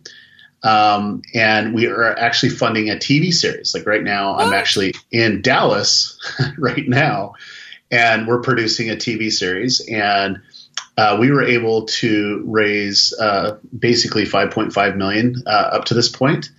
Um, and we are actually funding a TV series. Like right now, what? I'm actually in Dallas right now, and we're producing a TV series. And uh, we were able to raise uh, basically 5.5 million uh, up to this point.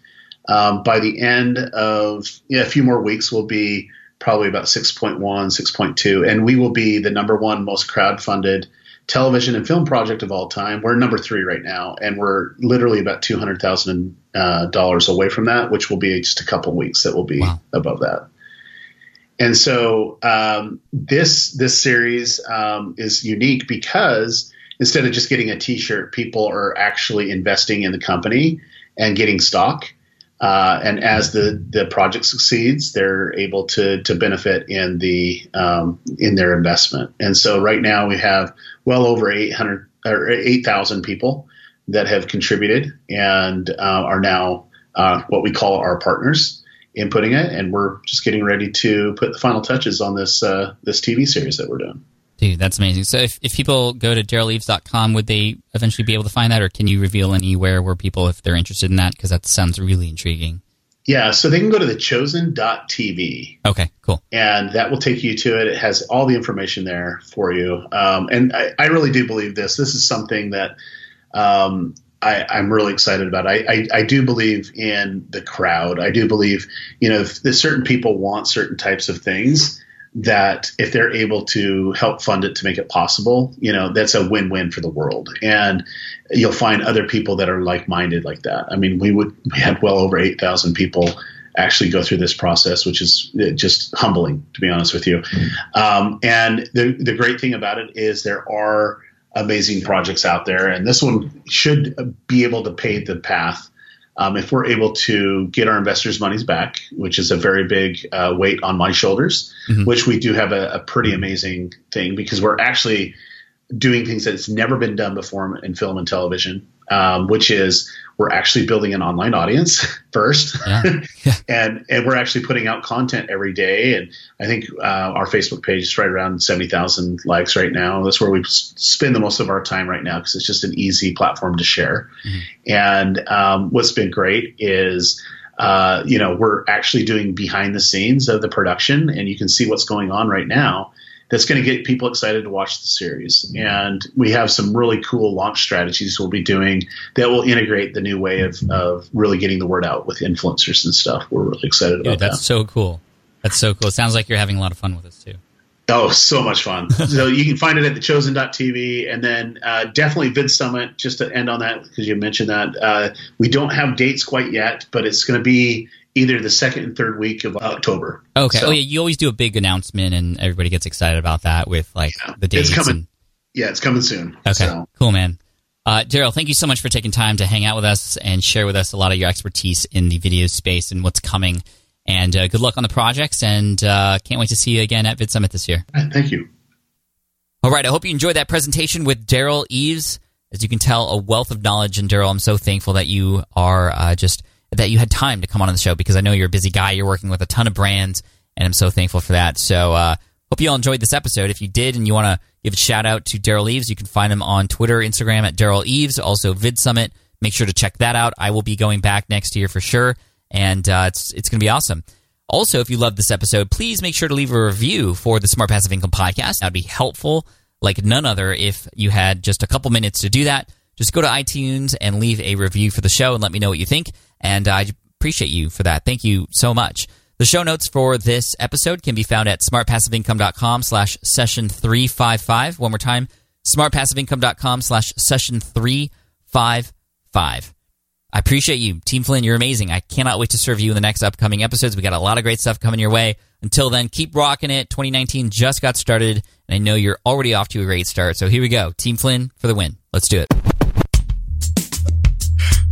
Um, by the end of yeah, a few more weeks, we'll be probably about 6.1, 6.2, and we will be the number one most crowd-funded television and film project of all time. We're number three right now, and we're literally about two hundred thousand uh, dollars away from that, which will be just a couple weeks that will be wow. above that. And so um, this this series um, is unique because instead of just getting a T-shirt, people are actually investing in the company and getting stock. Uh, and as the, the project succeeds, they're able to to benefit in the um, in their investment. And so right now we have well over 800 or 8,000 people that have contributed and uh, are now uh, what we call our partners in putting it, and we're just getting ready to put the final touches on this uh, this TV series that we're doing. Dude, that's amazing. So if, if people go to derraleves.com, would they eventually be able to find that, or can you reveal anywhere where people, if they're interested in that? Because that sounds really intriguing. Yeah, so they can go to thechosen.tv. Okay, cool. And that will take you to it. It has all the information there for you. Um, and I, I, really do believe this. This is something that um, I, am really excited about. I, I, I, do believe in the crowd. I do believe, you know, if, if certain people want certain types of things, that if they're able to help fund it to make it possible, you know, that's a win-win for the world. And you'll find other people that are like-minded like that. I mean, we would we had well over 8,000 people actually go through this process, which is just humbling, to be honest with you. Um, and the the great thing about it is there are amazing projects out there, and this one should be able to pave the path um, if we're able to get our investors' monies back, which is a very big uh, weight on my shoulders, mm-hmm. which we do have a, a, pretty amazing thing because we're actually doing things that it's never been done before in film and television, um, which is we're actually building an online audience first, yeah. Yeah. and and we're actually putting out content every day. And I think uh, our Facebook page is right around seventy thousand likes right now. That's where we spend the most of our time right now because it's just an easy platform to share. Mm-hmm. And um, what's been great is. Uh, you know, we're actually doing behind the scenes of the production, and you can see what's going on right now that's going to get people excited to watch the series. And we have some really cool launch strategies we'll be doing that will integrate the new way of, of really getting the word out with influencers and stuff. We're really excited about that's that. so cool. That's so cool. It sounds like you're having a lot of fun with this too. Oh, so much fun. so you can find it at thechosen.tv and then uh, definitely VidSummit, just to end on that, because you mentioned that. Uh, we don't have dates quite yet, but it's going to be either the second and third week of October. Okay. So, oh yeah, you always do a big announcement, and everybody gets excited about that with like yeah, the dates. It's coming. And... Yeah, it's coming soon. Okay. So. Cool, man. Uh, Derral, thank you so much for taking time to hang out with us and share with us a lot of your expertise in the video space and what's coming. And uh, good luck on the projects, and uh, can't wait to see you again at VidSummit this year. Thank you. All right. I hope you enjoyed that presentation with Derral Eves. As you can tell, a wealth of knowledge. And Derral, I'm so thankful that you are uh, just that you had time to come on the show because I know you're a busy guy. You're working with a ton of brands, and I'm so thankful for that. So, uh, hope you all enjoyed this episode. If you did and you want to give a shout out to Derral Eves, you can find him on Twitter, Instagram at Derral Eves, also VidSummit. Make sure to check that out. I will be going back next year for sure, and uh, it's it's going to be awesome. Also, if you love this episode, please make sure to leave a review for the Smart Passive Income podcast. That'd be helpful, like none other. If you had just a couple minutes to do that, just go to iTunes and leave a review for the show and let me know what you think. And I appreciate you for that. Thank you so much. The show notes for this episode can be found at smartpassiveincome.com slash session 355. One more time, smartpassiveincome.com slash session 355. I appreciate you. Team Flynn, you're amazing. I cannot wait to serve you in the next upcoming episodes. We got a lot of great stuff coming your way. Until then, keep rocking it. 2019 just got started, and I know you're already off to a great start. So here we go. Team Flynn for the win. Let's do it.